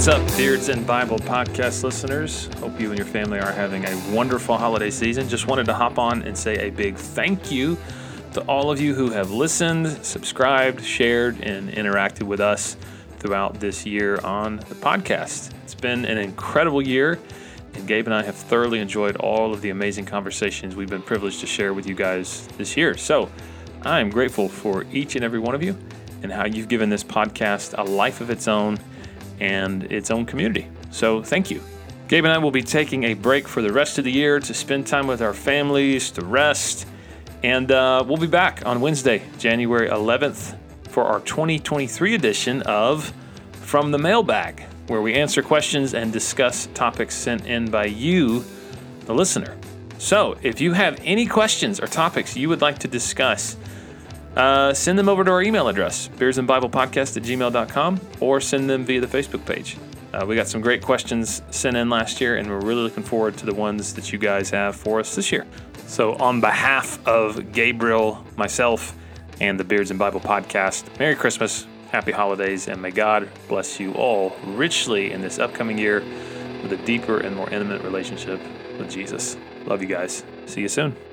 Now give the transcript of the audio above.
What's up, Beards and Bible podcast listeners? Hope you and your family are having a wonderful holiday season. Just wanted to hop on and say a big thank you to all of you who have listened, subscribed, shared, and interacted with us throughout this year on the podcast. It's been an incredible year, and Gabe and I have thoroughly enjoyed all of the amazing conversations we've been privileged to share with you guys this year. So I am grateful for each and every one of you and how you've given this podcast a life of its own and its own community. So thank you. Gabe and I will be taking a break for the rest of the year to spend time with our families, to rest, and uh, we'll be back on Wednesday, January 11th, for our 2023 edition of From the Mailbag, where we answer questions and discuss topics sent in by you, the listener. So if you have any questions or topics you would like to discuss, uh, send them over to our email address, beersandbiblepodcast at gmail.com, or send them via the Facebook page. Uh, we got some great questions sent in last year, and we're really looking forward to the ones that you guys have for us this year. So, on behalf of Gabriel, myself, and the Beards and Bible podcast, Merry Christmas, Happy Holidays, and may God bless you all richly in this upcoming year with a deeper and more intimate relationship with Jesus. Love you guys. See you soon.